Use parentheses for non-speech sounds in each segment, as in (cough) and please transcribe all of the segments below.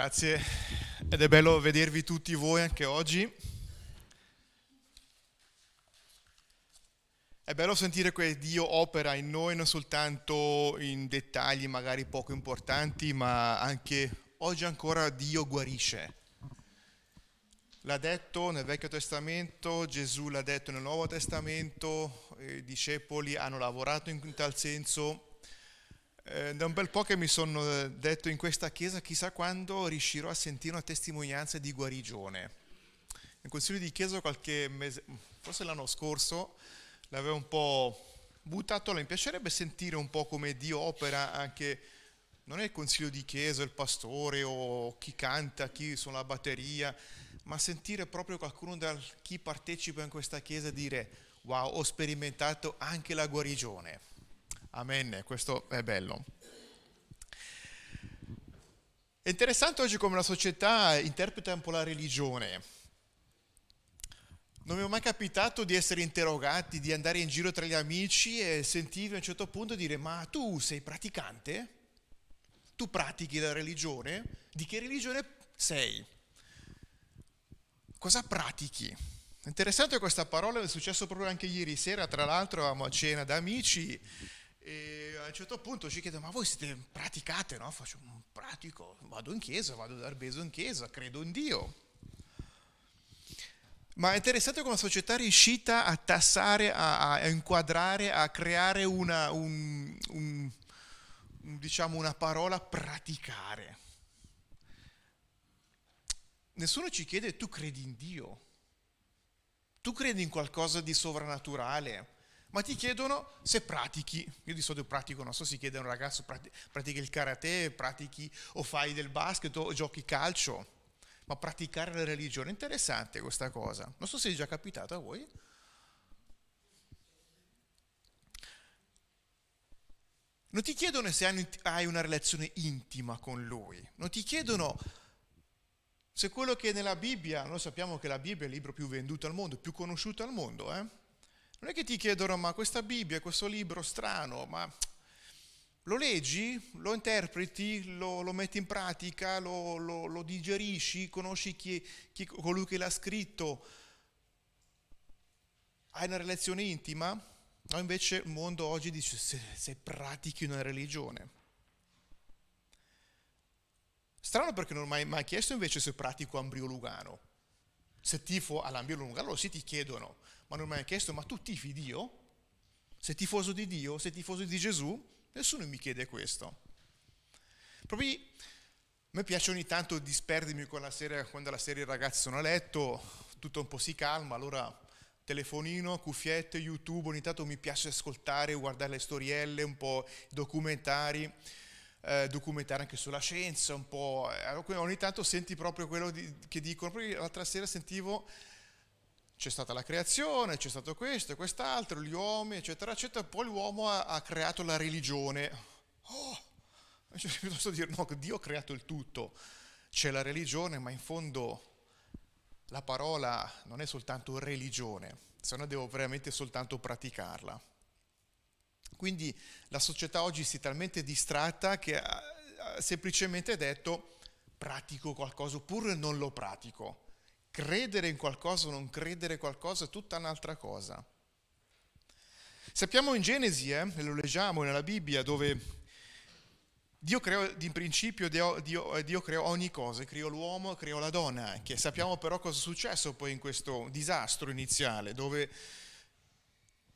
Grazie, ed è bello vedervi tutti voi anche oggi. È bello sentire che Dio opera in noi non soltanto in dettagli magari poco importanti, ma anche oggi ancora Dio guarisce. L'ha detto nel Vecchio Testamento, Gesù l'ha detto nel Nuovo Testamento, i discepoli hanno lavorato in tal senso eh, da un bel po' che mi sono eh, detto in questa chiesa, chissà quando riuscirò a sentire una testimonianza di guarigione. In consiglio di chiesa qualche mese, forse l'anno scorso, l'avevo un po' buttato, mi piacerebbe sentire un po' come Dio opera anche, non è il consiglio di chiesa, il pastore o chi canta, chi suona la batteria, ma sentire proprio qualcuno da chi partecipa in questa chiesa dire wow, ho sperimentato anche la guarigione Amen, questo è bello. È interessante oggi come la società interpreta un po' la religione. Non mi è mai capitato di essere interrogati, di andare in giro tra gli amici e sentire a un certo punto dire ma tu sei praticante? Tu pratichi la religione? Di che religione sei? Cosa pratichi? Interessante questa parola, è successo proprio anche ieri sera, tra l'altro eravamo a cena da amici e a un certo punto ci chiedono, ma voi siete praticate? No? Faccio, un pratico, vado in chiesa, vado a dar beso in chiesa, credo in Dio. Ma è interessante come la società è riuscita a tassare, a, a inquadrare, a creare una, un, un, diciamo una parola praticare. Nessuno ci chiede, tu credi in Dio? Tu credi in qualcosa di sovrannaturale? Ma ti chiedono se pratichi. Io di solito pratico, non so, si chiede a un ragazzo, pratichi il karate, pratichi o fai del basket o giochi calcio, ma praticare la religione, interessante questa cosa. Non so se è già capitato a voi. Non ti chiedono se hai una relazione intima con lui, non ti chiedono se quello che è nella Bibbia, noi sappiamo che la Bibbia è il libro più venduto al mondo, più conosciuto al mondo, eh? Non è che ti chiedono, ma questa Bibbia, questo libro strano, ma lo leggi, lo interpreti, lo, lo metti in pratica, lo, lo, lo digerisci, conosci chi, chi, colui che l'ha scritto, hai una relazione intima? No, invece il mondo oggi dice se, se pratichi una religione. Strano perché non mi hai mai chiesto invece se pratico Ambrio Lugano. Se tifo all'Ambrio Lugano, allora sì ti chiedono, ma non mi hai chiesto, ma tu tifi Dio? Sei tifoso di Dio? Sei tifoso di Gesù? Nessuno mi chiede questo. Proprio a me piace ogni tanto disperdermi quando la, quando la sera i ragazzi sono a letto, tutto un po' si calma, allora telefonino, cuffiette, YouTube, ogni tanto mi piace ascoltare, guardare le storielle, un po' documentari, eh, documentari anche sulla scienza, un po'... Eh, ogni tanto senti proprio quello di, che dicono, proprio l'altra sera sentivo c'è stata la creazione, c'è stato questo e quest'altro, gli uomini, eccetera, eccetera, poi l'uomo ha, ha creato la religione. Oh, (laughs) piuttosto dire no, Dio ha creato il tutto, c'è la religione, ma in fondo la parola non è soltanto religione, se no devo veramente soltanto praticarla. Quindi la società oggi si è talmente distratta che ha semplicemente detto pratico qualcosa oppure non lo pratico. Credere in qualcosa o non credere in qualcosa è tutta un'altra cosa. Sappiamo in Genesi, eh, lo leggiamo nella Bibbia, dove Dio creò, in principio Dio, Dio, Dio, creò ogni cosa, creò l'uomo, creò la donna anche. Sappiamo però cosa è successo poi in questo disastro iniziale, dove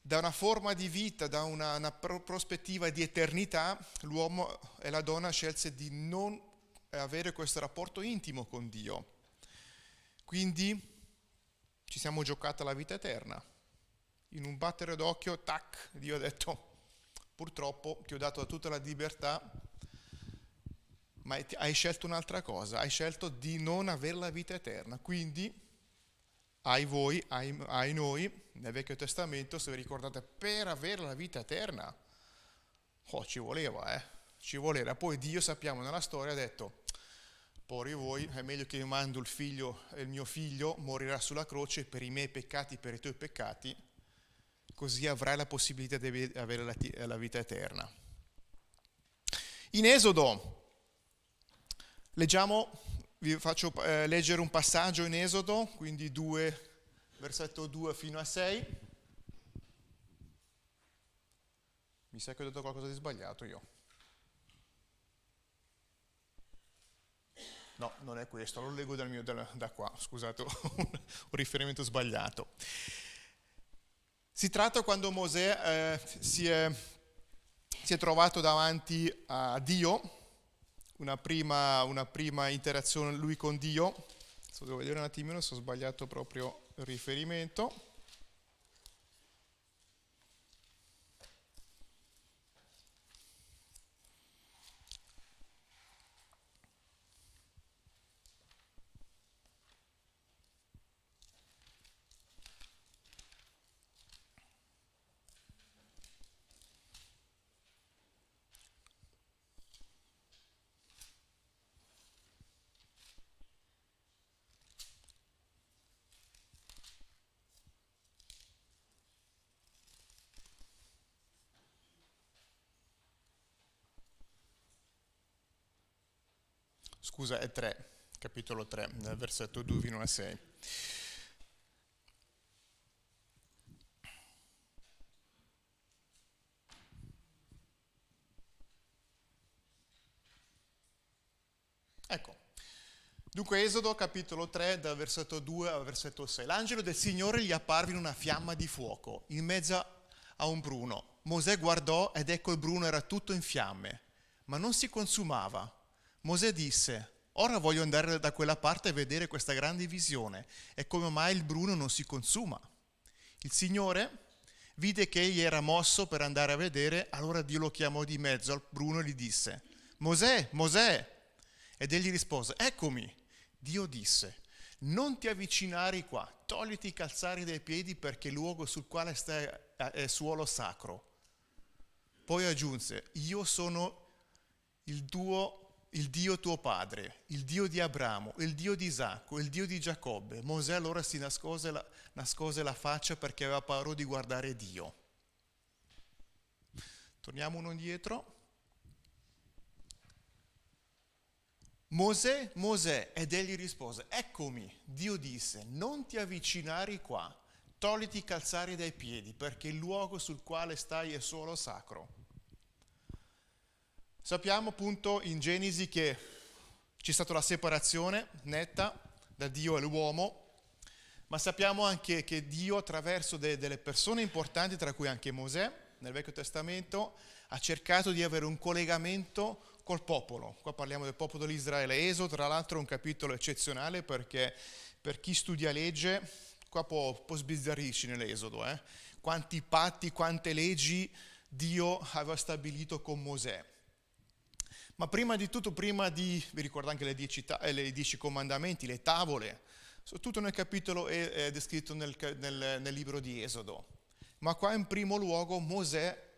da una forma di vita, da una, una prospettiva di eternità, l'uomo e la donna scelse di non avere questo rapporto intimo con Dio. Quindi ci siamo giocata la vita eterna. In un battere d'occhio, tac, Dio ha detto, purtroppo ti ho dato tutta la libertà, ma hai scelto un'altra cosa, hai scelto di non avere la vita eterna. Quindi, ai voi, ai, ai noi, nel Vecchio Testamento, se vi ricordate, per avere la vita eterna, oh, ci voleva, eh, ci voleva. Poi Dio, sappiamo nella storia, ha detto, Pori voi, è meglio che io mando il figlio, il mio figlio morirà sulla croce per i miei peccati, per i tuoi peccati, così avrai la possibilità di avere la, la vita eterna. In Esodo leggiamo vi faccio eh, leggere un passaggio in Esodo, quindi 2, versetto 2 fino a 6. Mi sa che ho detto qualcosa di sbagliato io. No, non è questo, lo leggo mio, da, da qua, scusate, (laughs) un riferimento sbagliato. Si tratta quando Mosè eh, si, è, si, è, trovato davanti a Dio, una prima, una prima interazione lui con Dio. Adesso devo vedere un attimino se ho sbagliato proprio il riferimento. Scusa, è 3, capitolo 3, versetto 2 fino a 6. Ecco, dunque Esodo capitolo 3 dal versetto 2 al versetto 6. L'angelo del Signore gli apparve in una fiamma di fuoco, in mezzo a un bruno. Mosè guardò ed ecco il bruno era tutto in fiamme, ma non si consumava. Mosè disse, ora voglio andare da quella parte e vedere questa grande visione e come mai il bruno non si consuma. Il Signore vide che egli era mosso per andare a vedere, allora Dio lo chiamò di mezzo al bruno e gli disse, Mosè, Mosè. Ed egli rispose, eccomi. Dio disse, non ti avvicinare qua, togliti i calzari dai piedi perché il luogo sul quale stai è suolo sacro. Poi aggiunse, io sono il tuo il Dio tuo padre, il Dio di Abramo, il Dio di Isacco, il Dio di Giacobbe. Mosè allora si nascose la, nascose la faccia perché aveva paura di guardare Dio. Torniamo uno indietro. Mosè, Mosè, ed egli rispose, eccomi, Dio disse, non ti avvicinare qua, togliti i calzari dai piedi, perché il luogo sul quale stai è solo sacro. Sappiamo appunto in Genesi che c'è stata la separazione netta da Dio e l'uomo, ma sappiamo anche che Dio attraverso de- delle persone importanti, tra cui anche Mosè, nel Vecchio Testamento, ha cercato di avere un collegamento col popolo. Qua parliamo del popolo di Israele. Eso, tra l'altro, un capitolo eccezionale perché per chi studia legge, qua può, può sbizzarrirci nell'Esodo, eh? quanti patti, quante leggi Dio aveva stabilito con Mosè. Ma prima di tutto, prima di, vi ricordate anche le dieci, eh, le dieci comandamenti, le tavole, tutto nel capitolo è, è descritto nel, nel, nel libro di Esodo. Ma qua in primo luogo Mosè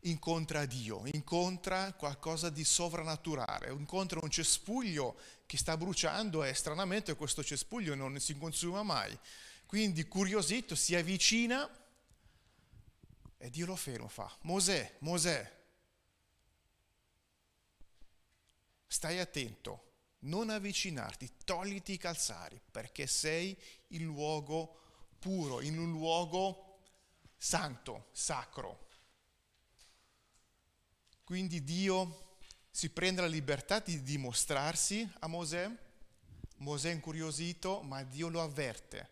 incontra Dio, incontra qualcosa di sovrannaturale, incontra un cespuglio che sta bruciando e stranamente questo cespuglio non si consuma mai. Quindi curiosito si avvicina e Dio lo ferma, fa Mosè, Mosè, stai attento, non avvicinarti, togliti i calzari, perché sei in luogo puro, in un luogo santo, sacro. Quindi Dio si prende la libertà di dimostrarsi a Mosè, Mosè è incuriosito, ma Dio lo avverte.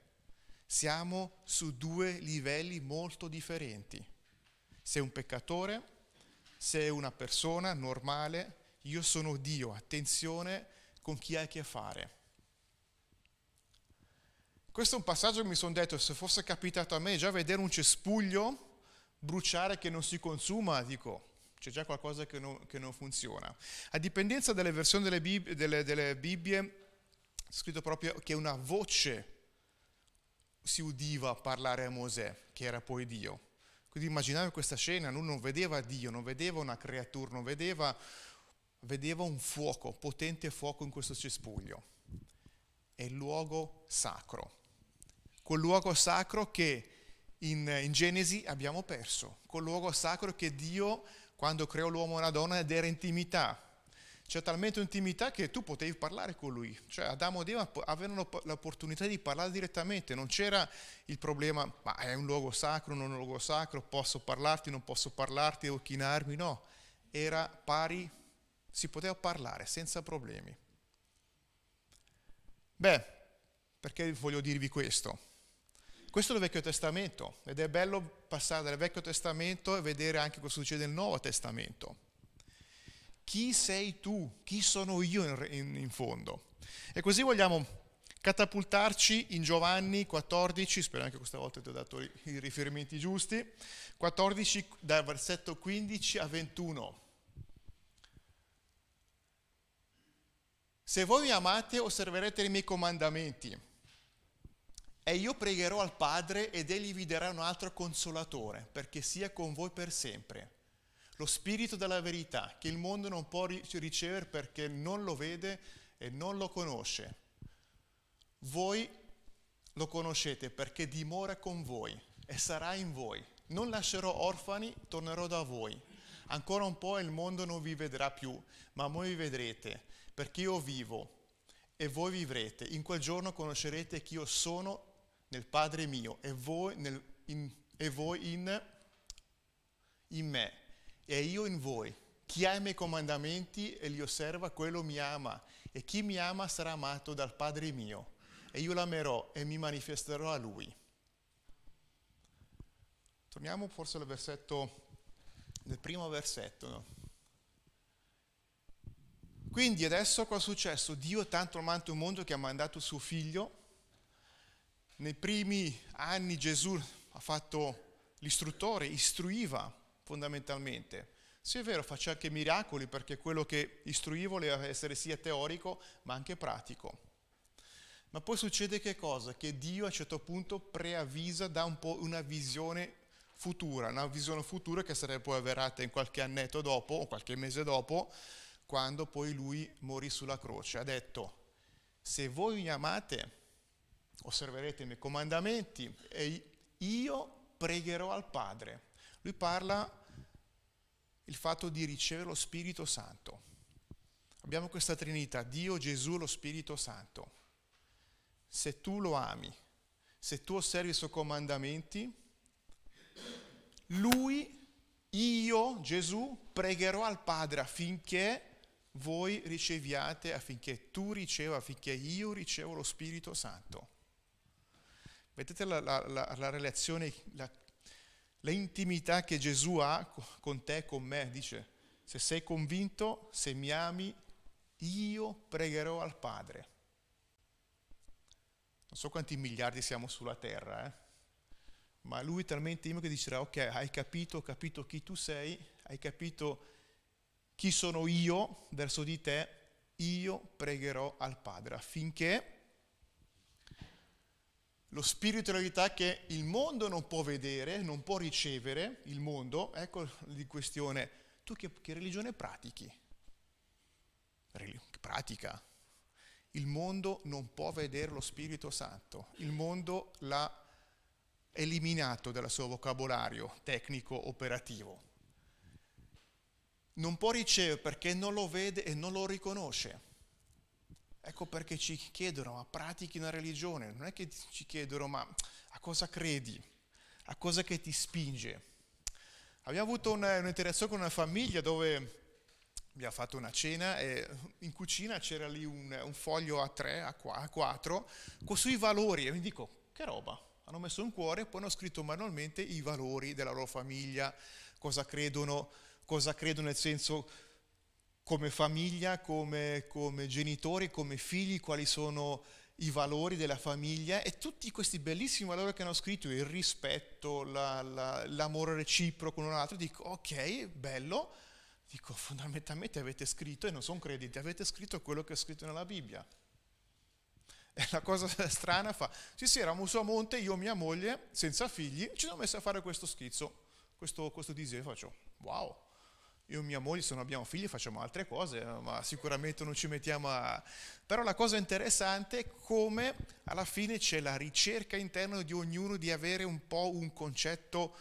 Siamo su due livelli molto differenti. Sei un peccatore, sei una persona normale, io sono Dio, attenzione con chi hai a che fare. Questo è un passaggio che mi sono detto, se fosse capitato a me già vedere un cespuglio bruciare che non si consuma, dico, c'è già qualcosa che non, che non funziona. A dipendenza delle versioni delle, Bib- delle, delle Bibbie, è scritto proprio che una voce si udiva parlare a Mosè, che era poi Dio. Quindi immaginate questa scena, lui non vedeva Dio, non vedeva una creatura, non vedeva vedeva un fuoco, potente fuoco in questo cespuglio. È il luogo sacro. Quel luogo sacro che in, in, Genesi abbiamo perso. Quel luogo sacro che Dio, quando creò l'uomo e la donna, ed era intimità. c'è talmente intimità che tu potevi parlare con lui, cioè Adamo ed Eva avevano l'opportunità di parlare direttamente, non c'era il problema, ma è un luogo sacro, non è un luogo sacro, posso parlarti, non posso parlarti, devo chinarmi, no, era pari, si poteva parlare senza problemi. Beh, perché voglio dirvi questo? Questo è il Vecchio Testamento ed è bello passare dal Vecchio Testamento e vedere anche cosa succede nel Nuovo Testamento chi sei tu, chi sono io in, in, in fondo. E così vogliamo catapultarci in Giovanni 14, spero anche questa volta ti ho dato i, riferimenti giusti, 14 dal versetto 15 a 21. Se voi mi amate, osserverete i miei comandamenti. E io pregherò al Padre ed egli vi darà un altro consolatore, perché sia con voi per sempre lo spirito della verità che il mondo non può ricevere perché non lo vede e non lo conosce. Voi lo conoscete perché dimora con voi e sarà in voi. Non lascerò orfani, tornerò da voi. Ancora un po' il mondo non vi vedrà più, ma voi vi vedrete, perché io vivo e voi vivrete. In quel giorno conoscerete che io sono nel Padre mio e voi, nel, in, e voi in, in me e io in voi. Chi ha i miei comandamenti e li osserva, quello mi ama, e chi mi ama sarà amato dal Padre mio, e io l'amerò e mi manifesterò a lui. Torniamo forse al versetto, nel primo versetto. No? Quindi adesso cosa è successo? Dio tanto amato il mondo che ha mandato suo figlio. Nei primi anni Gesù ha fatto l'istruttore, istruiva fondamentalmente. Sì, è vero, faccio anche miracoli perché quello che istruivo voleva essere sia teorico ma anche pratico. Ma poi succede che cosa? Che Dio a un certo punto preavvisa, dà un po' una visione futura, una visione futura che sarebbe poi avverata in qualche annetto dopo o qualche mese dopo, quando poi lui morì sulla croce. Ha detto, se voi mi amate, osserverete i miei comandamenti e io pregherò al Padre. Lui parla il fatto di ricevere lo Spirito Santo. Abbiamo questa Trinità, Dio, Gesù, lo Spirito Santo. Se tu lo ami, se tu osservi i suoi comandamenti, lui, io, Gesù, pregherò al Padre affinché voi riceviate, affinché tu riceva, affinché io ricevo lo Spirito Santo. Vedete la, la, la, la relazione, la l'intimità che Gesù ha con te, con me, dice, se sei convinto, se mi ami, io pregherò al Padre. Non so quanti miliardi siamo sulla terra, eh? ma lui è talmente intimo che dicerà, ok, hai capito, ho capito chi tu sei, hai capito chi sono io verso di te, io pregherò al Padre affinché lo spirito di verità che il mondo non può vedere, non può ricevere, il mondo, ecco di questione, tu che, che religione pratichi? Pratica. Il mondo non può vedere lo Spirito Santo, il mondo l'ha eliminato dal suo vocabolario tecnico operativo. Non può ricevere perché non lo vede e non lo riconosce. Ecco perché ci chiedono, ma pratichi una religione, non è che ci chiedono, ma a cosa credi, a cosa che ti spinge. Abbiamo avuto un'interazione con una famiglia dove abbiamo fatto una cena e in cucina c'era lì un, un foglio a tre, a, quattro, con sui valori e mi dico, che roba, hanno messo un cuore e poi hanno scritto manualmente i valori della loro famiglia, cosa credono, cosa credono nel senso come famiglia, come, come genitori, come figli, quali sono i valori della famiglia. E tutti questi bellissimi valori che hanno scritto, il rispetto, la, la, l'amore reciproco con un altro, dico ok, bello, dico fondamentalmente avete scritto, e non sono crediti, avete scritto quello che è scritto nella Bibbia. E la cosa (laughs) strana fa, sì sì, eravamo su a monte, io e mia moglie, senza figli, ci siamo messi a fare questo schizzo, questo, questo disegno, faccio, wow, io e mia moglie, se non abbiamo figli, facciamo altre cose, ma sicuramente non ci mettiamo a... Però la cosa interessante è come alla fine c'è la ricerca interna di ognuno di avere un po' un concetto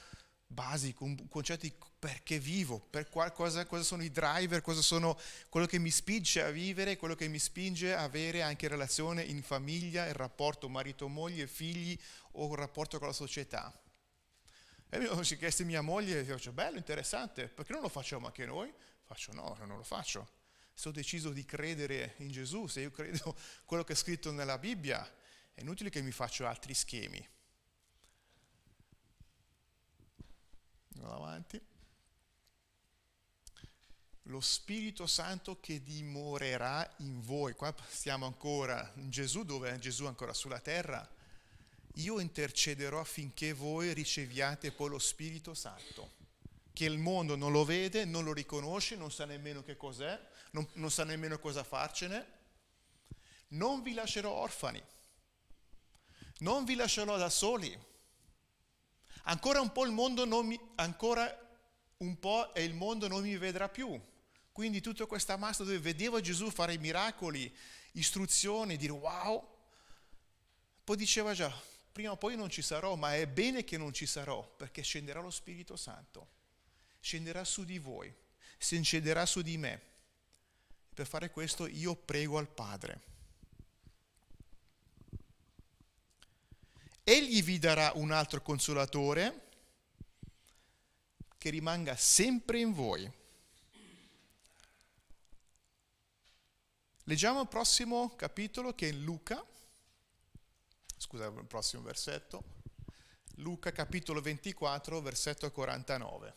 basico, concetti perché vivo, per qualcosa, cosa sono i driver, cosa sono quello che mi spinge a vivere, quello che mi spinge a avere anche relazione in famiglia, il rapporto marito-moglie, figli o il rapporto con la società. E mi sono chiesto mia moglie, e dicevo, bello, interessante, perché non lo facciamo anche noi? Faccio no, non lo faccio. Se ho deciso di credere in Gesù, se io credo (laughs) quello che è scritto nella Bibbia, è inutile che mi faccio altri schemi. Andiamo avanti. Lo Spirito Santo che dimorerà in voi. Qua stiamo ancora in Gesù, dove è Gesù ancora sulla terra. Io intercederò affinché voi riceviate poi lo Spirito Santo, che il mondo non lo vede, non lo riconosce, non sa nemmeno che cos'è, non, non sa nemmeno cosa farcene. Non vi lascerò orfani, non vi lascerò da soli Ancora un po' il mondo non mi, ancora un po' e il mondo non mi vedrà più. Quindi tutta questa massa dove vedevo Gesù fare miracoli, istruzioni, dire wow, poi diceva già, prima o poi non ci sarò, ma è bene che non ci sarò, perché scenderà lo Spirito Santo, scenderà su di voi, si scenderà su di me. Per fare questo io prego al Padre Egli vi darà un altro consolatore che rimanga sempre in voi. Leggiamo il prossimo capitolo che è in Luca, scusa il prossimo versetto, Luca capitolo 24 versetto 49.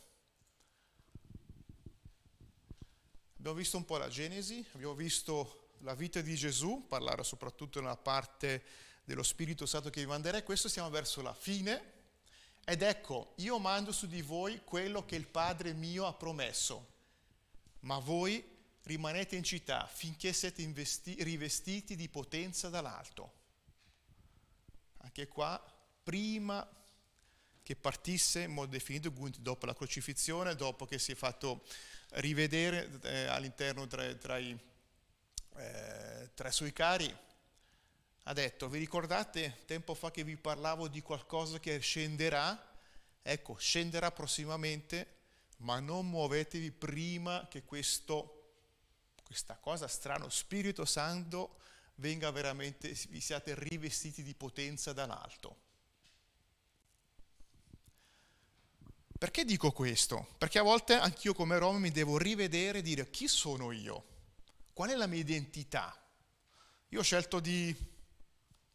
Abbiamo visto un po' la Genesi, abbiamo visto la vita di Gesù, parlare soprattutto nella parte dello Spirito Santo che vi manderei, questo siamo verso la fine. Ed ecco, io mando su di voi quello che il Padre mio ha promesso, ma voi rimanete in città finché siete investi- rivestiti di potenza dall'alto. Anche qua, prima che partisse in modo definito, dopo la crocifissione, dopo che si è fatto rivedere eh, all'interno tra, tra, i, eh, tra i suoi cari, ha detto, vi ricordate tempo fa che vi parlavo di qualcosa che scenderà? Ecco, scenderà prossimamente, ma non muovetevi prima che questo, questa cosa strana, Spirito Santo, venga veramente, vi siate rivestiti di potenza dall'alto. Perché dico questo? Perché a volte anch'io come Roma mi devo rivedere e dire chi sono io? Qual è la mia identità? Io ho scelto di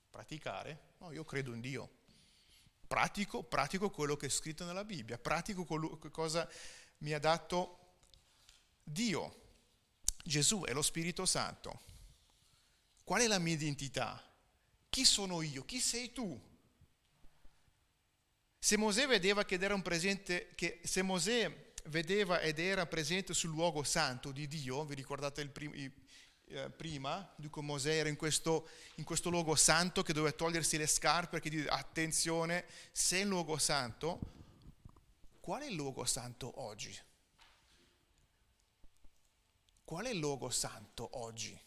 praticare? No, io credo in Dio. Pratico, pratico quello che è scritto nella Bibbia, pratico quello, cosa mi ha dato Dio, Gesù e lo Spirito Santo. Qual è la mia identità? Chi sono io? Chi sei tu? Se Mosè vedeva che era presente, Mosè vedeva ed era presente sul luogo santo di Dio, vi ricordate il primo, eh, prima, dico Mosè era in questo, in questo luogo santo che doveva togliersi le scarpe perché dice attenzione, sei in luogo santo, qual è il luogo santo oggi? Qual è il luogo santo oggi?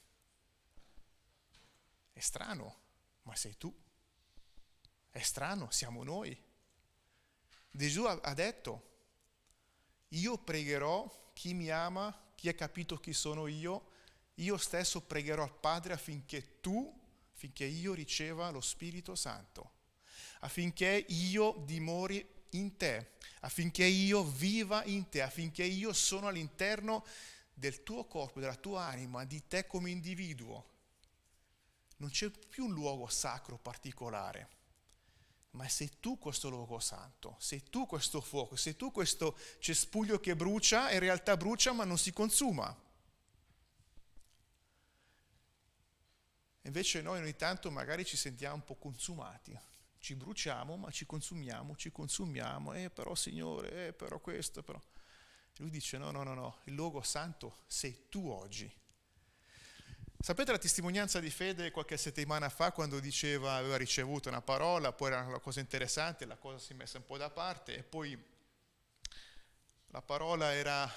È strano, ma sei tu. È strano, siamo noi. Gesù ha detto, io pregherò chi mi ama, chi ha capito chi sono io, io stesso pregherò al Padre affinché tu, affinché io riceva lo Spirito Santo, affinché io dimori in te, affinché io viva in te, affinché io sono all'interno del tuo corpo, della tua anima, di te come individuo. Non c'è più un luogo sacro particolare, ma sei tu questo luogo santo, sei tu questo fuoco, sei tu questo cespuglio che brucia, in realtà brucia ma non si consuma. Invece noi ogni tanto magari ci sentiamo un po' consumati, ci bruciamo ma ci consumiamo, ci consumiamo, eh però Signore, eh però questo, però... Lui dice no, no, no, no, il luogo santo sei tu oggi. Sapete la testimonianza di Fede qualche settimana fa quando diceva aveva ricevuto una parola, poi era una cosa interessante, la cosa si è messa un po' da parte e poi la parola era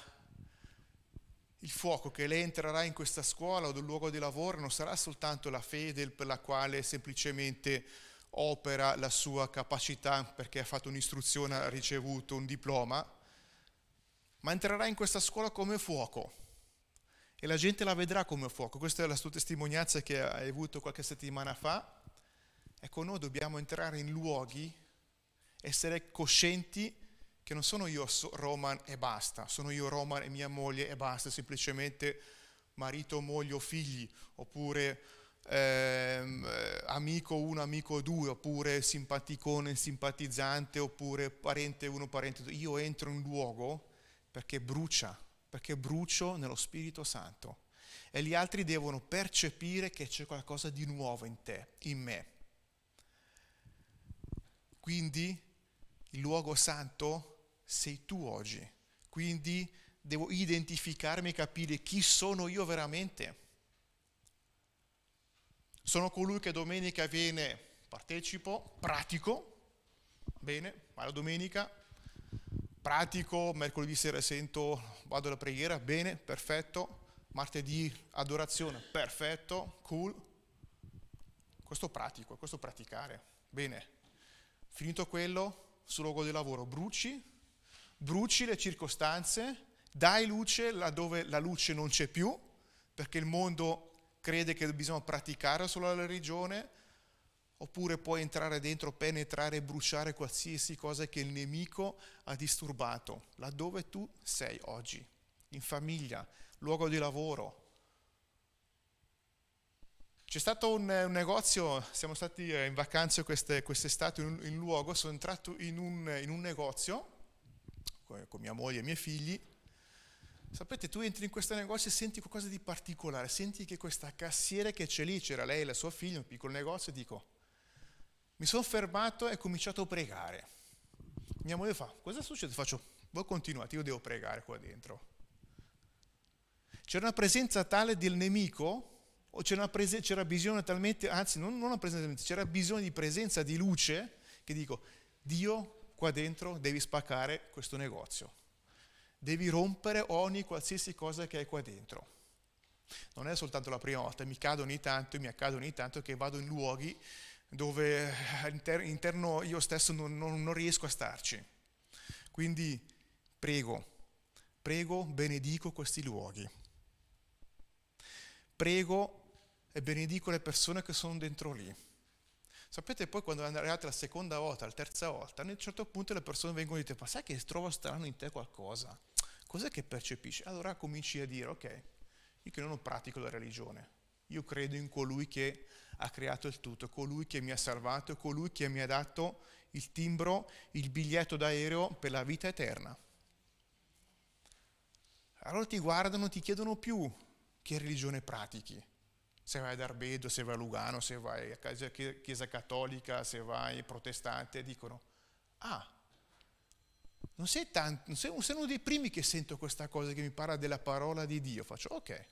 il fuoco che lei entrerà in questa scuola o nel luogo di lavoro non sarà soltanto la fede per la quale semplicemente opera la sua capacità perché ha fatto un'istruzione, ha ricevuto un diploma, ma entrerà in questa scuola come fuoco e la gente la vedrà come fuoco. Questa è la sua testimonianza che hai avuto qualche settimana fa. Ecco, noi dobbiamo entrare in luoghi, essere coscienti che non sono io Roman e basta, sono io Roman e mia moglie e basta, semplicemente marito, moglie o figli, oppure ehm, amico uno, amico due, oppure simpaticone, simpatizzante, oppure parente uno, parente due. Io entro in luogo perché brucia, perché brucio nello Spirito Santo. E gli altri devono percepire che c'è qualcosa di nuovo in te, in me. Quindi il luogo santo sei tu oggi. Quindi devo identificarmi e capire chi sono io veramente. Sono colui che domenica viene, partecipo, pratico, bene, ma la domenica, pratico, mercoledì sera sento, vado alla preghiera, bene, perfetto, martedì adorazione, perfetto, cool. Questo pratico, questo praticare, bene. Finito quello, sul luogo di lavoro, bruci, bruci le circostanze, dai luce laddove la luce non c'è più, perché il mondo crede che bisogna praticare solo la religione, oppure puoi entrare dentro, penetrare e bruciare qualsiasi cosa che il nemico ha disturbato, laddove tu sei oggi, in famiglia, luogo di lavoro. C'è stato un, un negozio, siamo stati eh, in vacanza queste, quest'estate in, in luogo, sono entrato in un, in un negozio con, con mia moglie e i miei figli Sapete, tu entri in questo negozio e senti qualcosa di particolare, senti che questa cassiera che c'è lì, c'era lei e la sua figlia, un piccolo negozio, e dico, mi sono fermato e ho cominciato a pregare. Mia moglie fa, cosa succede? Faccio, voi continuate, io devo pregare qua dentro. C'era una presenza tale del nemico, o c'era, presen- c'era bisogno talmente, anzi non, non una presenza, c'era bisogno di presenza di luce, che dico, Dio qua dentro devi spaccare questo negozio devi rompere ogni qualsiasi cosa che hai qua dentro. Non è soltanto la prima volta, mi cado ogni tanto, mi accade ogni tanto che vado in luoghi dove interno io stesso non, non, non riesco a starci. Quindi prego, prego, benedico questi luoghi. Prego e benedico le persone che sono dentro lì. Sapete poi quando andate la seconda volta, la terza volta, a un certo punto le persone vengono e dicono, ma sai che trovo strano in te qualcosa? cos'è che percepisci? Allora cominci a dire, ok, io che non pratico la religione, io credo in colui che ha creato il tutto, colui che mi ha salvato, colui che mi ha dato il timbro, il biglietto d'aereo per la vita eterna. Allora ti guardano, ti chiedono più che religione pratichi. Se vai ad Arbedo, se vai a Lugano, se vai a Chiesa Cattolica, se vai protestante, dicono, ah, non sei, tanto, non sei, uno dei primi che sento questa cosa che mi parla della parola di Dio. Faccio, ok,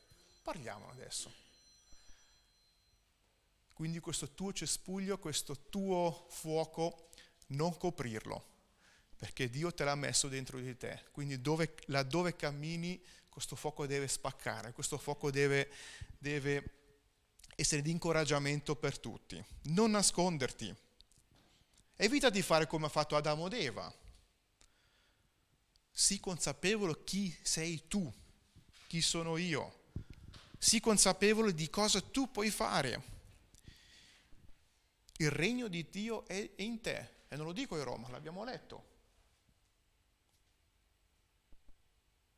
parliamo adesso. Quindi questo tuo cespuglio, questo tuo fuoco, non coprirlo, perché Dio te l'ha messo dentro di te. Quindi dove, laddove cammini, questo fuoco deve spaccare, questo fuoco deve, deve essere di incoraggiamento per tutti. Non nasconderti. Evita di fare come ha fatto Adamo ed Eva Sii consapevole chi sei tu, chi sono io. Sii consapevole di cosa tu puoi fare. Il regno di Dio è in te. E non lo dico in Roma, l'abbiamo letto.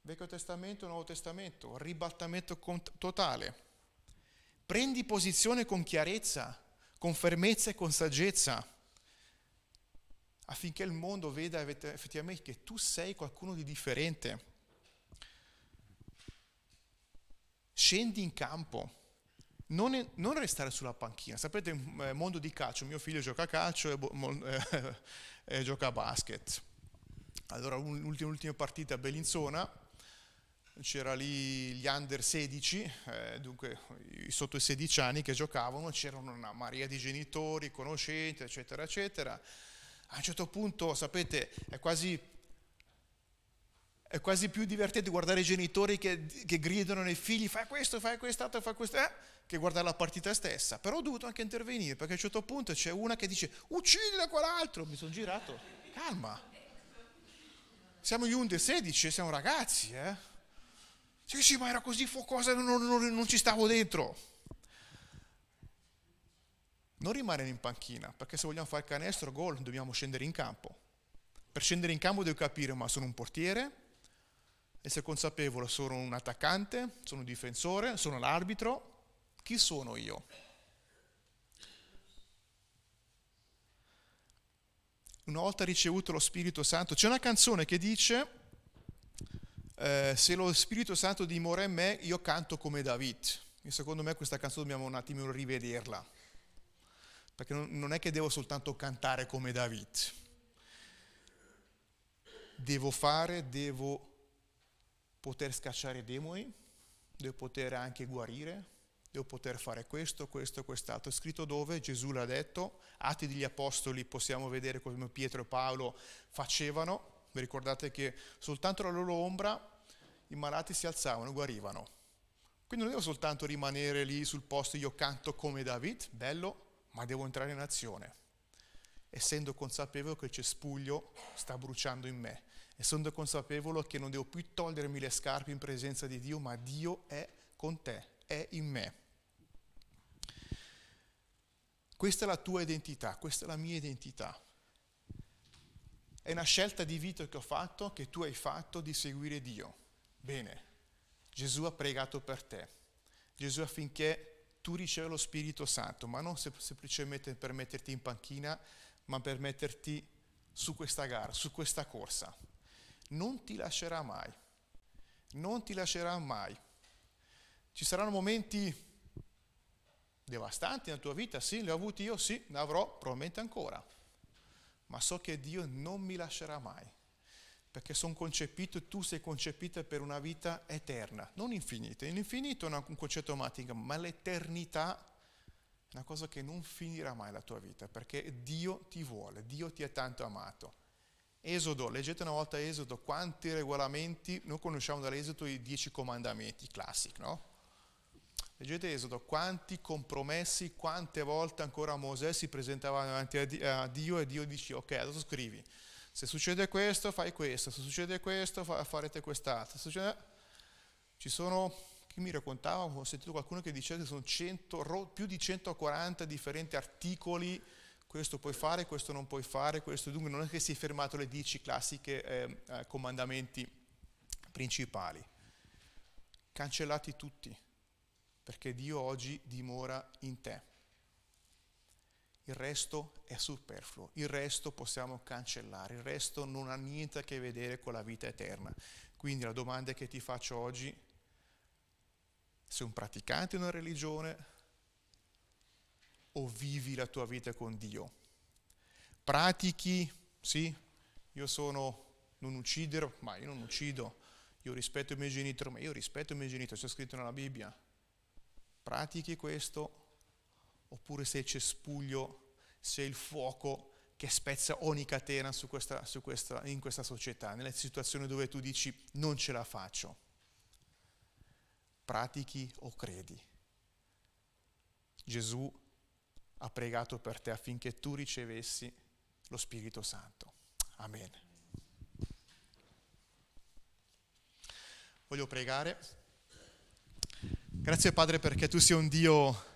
Vecchio Testamento, Nuovo Testamento, ribaltamento totale. Prendi posizione con chiarezza, con fermezza e con saggezza affinché il mondo veda effettivamente che tu sei qualcuno di differente. Scendi in campo, non, non restare sulla panchina. Sapete, eh, mondo di calcio, mio figlio gioca a calcio e, (laughs) eh, e gioca a basket. Allora, l'ultima, l'ultima partita a Bellinzona, c'era lì gli under 16, eh, dunque sotto i 16 anni che giocavano, c'erano una marea di genitori, conoscenti, eccetera, eccetera a un certo punto, sapete, è quasi, è quasi più divertente guardare i genitori che, che gridano ai figli fai questo, fai quest'altro, fai questo, eh, che guardare la partita stessa. Però ho dovuto anche intervenire perché a un certo punto c'è una che dice uccidi quell'altro. Mi sono girato, calma. Siamo gli 11-16, siamo ragazzi, eh. Sì, sì, ma era così focosa, non, non, non, non ci stavo dentro. Non rimanere in panchina, perché se vogliamo fare canestro, gol, dobbiamo scendere in campo. Per scendere in campo devo capire, ma sono un portiere, essere consapevole, sono un attaccante, sono un difensore, sono l'arbitro, chi sono io? Una volta ricevuto lo Spirito Santo, c'è una canzone che dice, eh, se lo Spirito Santo dimora in me, io canto come David. E secondo me questa canzone dobbiamo un attimo rivederla, perché non è che devo soltanto cantare come David, devo fare, devo poter scacciare demoni, devo poter anche guarire, devo poter fare questo, questo quest'altro. È scritto dove? Gesù l'ha detto, Atti degli Apostoli possiamo vedere come Pietro e Paolo facevano, vi ricordate che soltanto la loro ombra i malati si alzavano guarivano. Quindi non devo soltanto rimanere lì sul posto, io canto come David, bello, ma devo entrare in azione, essendo consapevole che il cespuglio sta bruciando in me e sono consapevole che non devo più togliermi le scarpe in presenza di Dio, ma Dio è con te, è in me. Questa è la tua identità, questa è la mia identità. È una scelta di vita che ho fatto, che tu hai fatto di seguire Dio. Bene, Gesù ha pregato per te. Gesù affinché tu ricevi lo Spirito Santo, ma non semplicemente per metterti in panchina, ma per metterti su questa gara, su questa corsa non ti lascerà mai, non ti lascerà mai. Ci saranno momenti devastanti nella tua vita, sì, li ho avuti io, sì, ne avrò probabilmente ancora, ma so che Dio non mi lascerà mai, perché sono concepito tu sei concepita per una vita eterna, non infinita. L'infinito è un concetto matematico, ma l'eternità è una cosa che non finirà mai la tua vita, perché Dio ti vuole, Dio ti ha tanto amato. Esodo, leggete una volta Esodo, quanti regolamenti, noi conosciamo dall'Esodo i dieci comandamenti, classici, no? Leggete Esodo, quanti compromessi, quante volte ancora Mosè si presentava davanti a Dio e Dio dice ok, adesso scrivi, se succede questo fai questo, se succede questo farete quest'altro. Succede... Ci sono, chi mi raccontava, ho sentito qualcuno che diceva che sono 100, più di 140 differenti articoli questo puoi fare, questo non puoi fare, questo dunque non è che si è fermato alle dieci classiche eh, eh, comandamenti principali. Cancellati tutti, perché Dio oggi dimora in te. Il resto è superfluo, il resto possiamo cancellare, il resto non ha niente a che vedere con la vita eterna. Quindi la domanda che ti faccio oggi, sei un praticante di una religione, o vivi la tua vita con Dio? Pratichi, sì, io sono non uccidere, ma io non uccido, io rispetto i miei genitori, ma io rispetto i miei genitori, c'è scritto nella Bibbia. Pratichi questo oppure sei cespuglio, sei il fuoco che spezza ogni catena su questa, su questa, in questa società, nelle situazioni dove tu dici non ce la faccio. Pratichi o credi. Gesù ha pregato per te affinché tu ricevessi lo Spirito Santo. Amen. Voglio pregare. Grazie Padre perché tu sei un Dio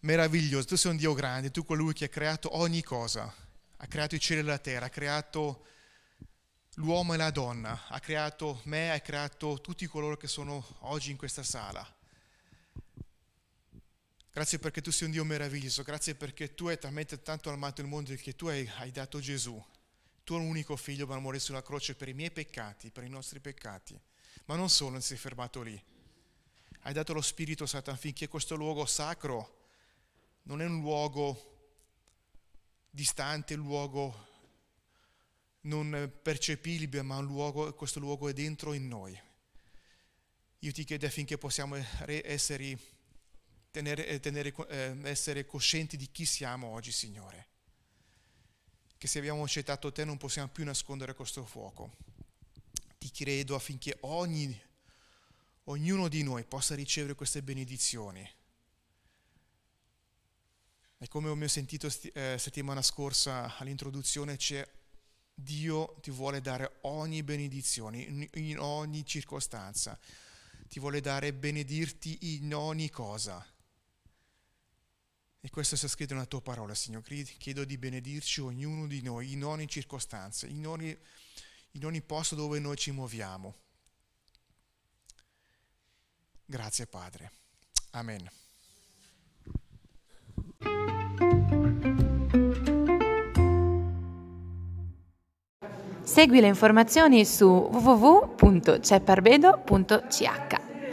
meraviglioso, tu sei un Dio grande, tu colui che ha creato ogni cosa, ha creato i cieli e la terra, ha creato l'uomo e la donna, ha creato me, ha creato tutti coloro che sono oggi in questa sala. Grazie perché tu sei un Dio meraviglioso, grazie perché tu hai talmente tanto amato il mondo che tu hai, hai dato Gesù, tuo unico figlio per morire sulla croce per i miei peccati, per i nostri peccati. Ma non solo, non sei fermato lì. Hai dato lo Spirito Santo affinché questo luogo sacro non è un luogo distante, un luogo non percepibile, ma luogo, questo luogo è dentro in noi. Io ti chiedo affinché possiamo essere tenere, eh, tenere, eh, essere coscienti di chi siamo oggi, Signore. Che se abbiamo accettato te non possiamo più nascondere questo fuoco. Ti credo affinché ogni, ognuno di noi possa ricevere queste benedizioni. E come ho sentito eh, settimana scorsa all'introduzione, c'è Dio ti vuole dare ogni benedizione in, in ogni circostanza, ti vuole dare benedirti in ogni cosa. E questo sta scritto nella tua parola, Signore. Chiedo di benedirci ognuno di noi in ogni circostanza, in ogni, in ogni posto dove noi ci muoviamo. Grazie Padre. Amen. Segui le informazioni su www.cepparbedo.ch.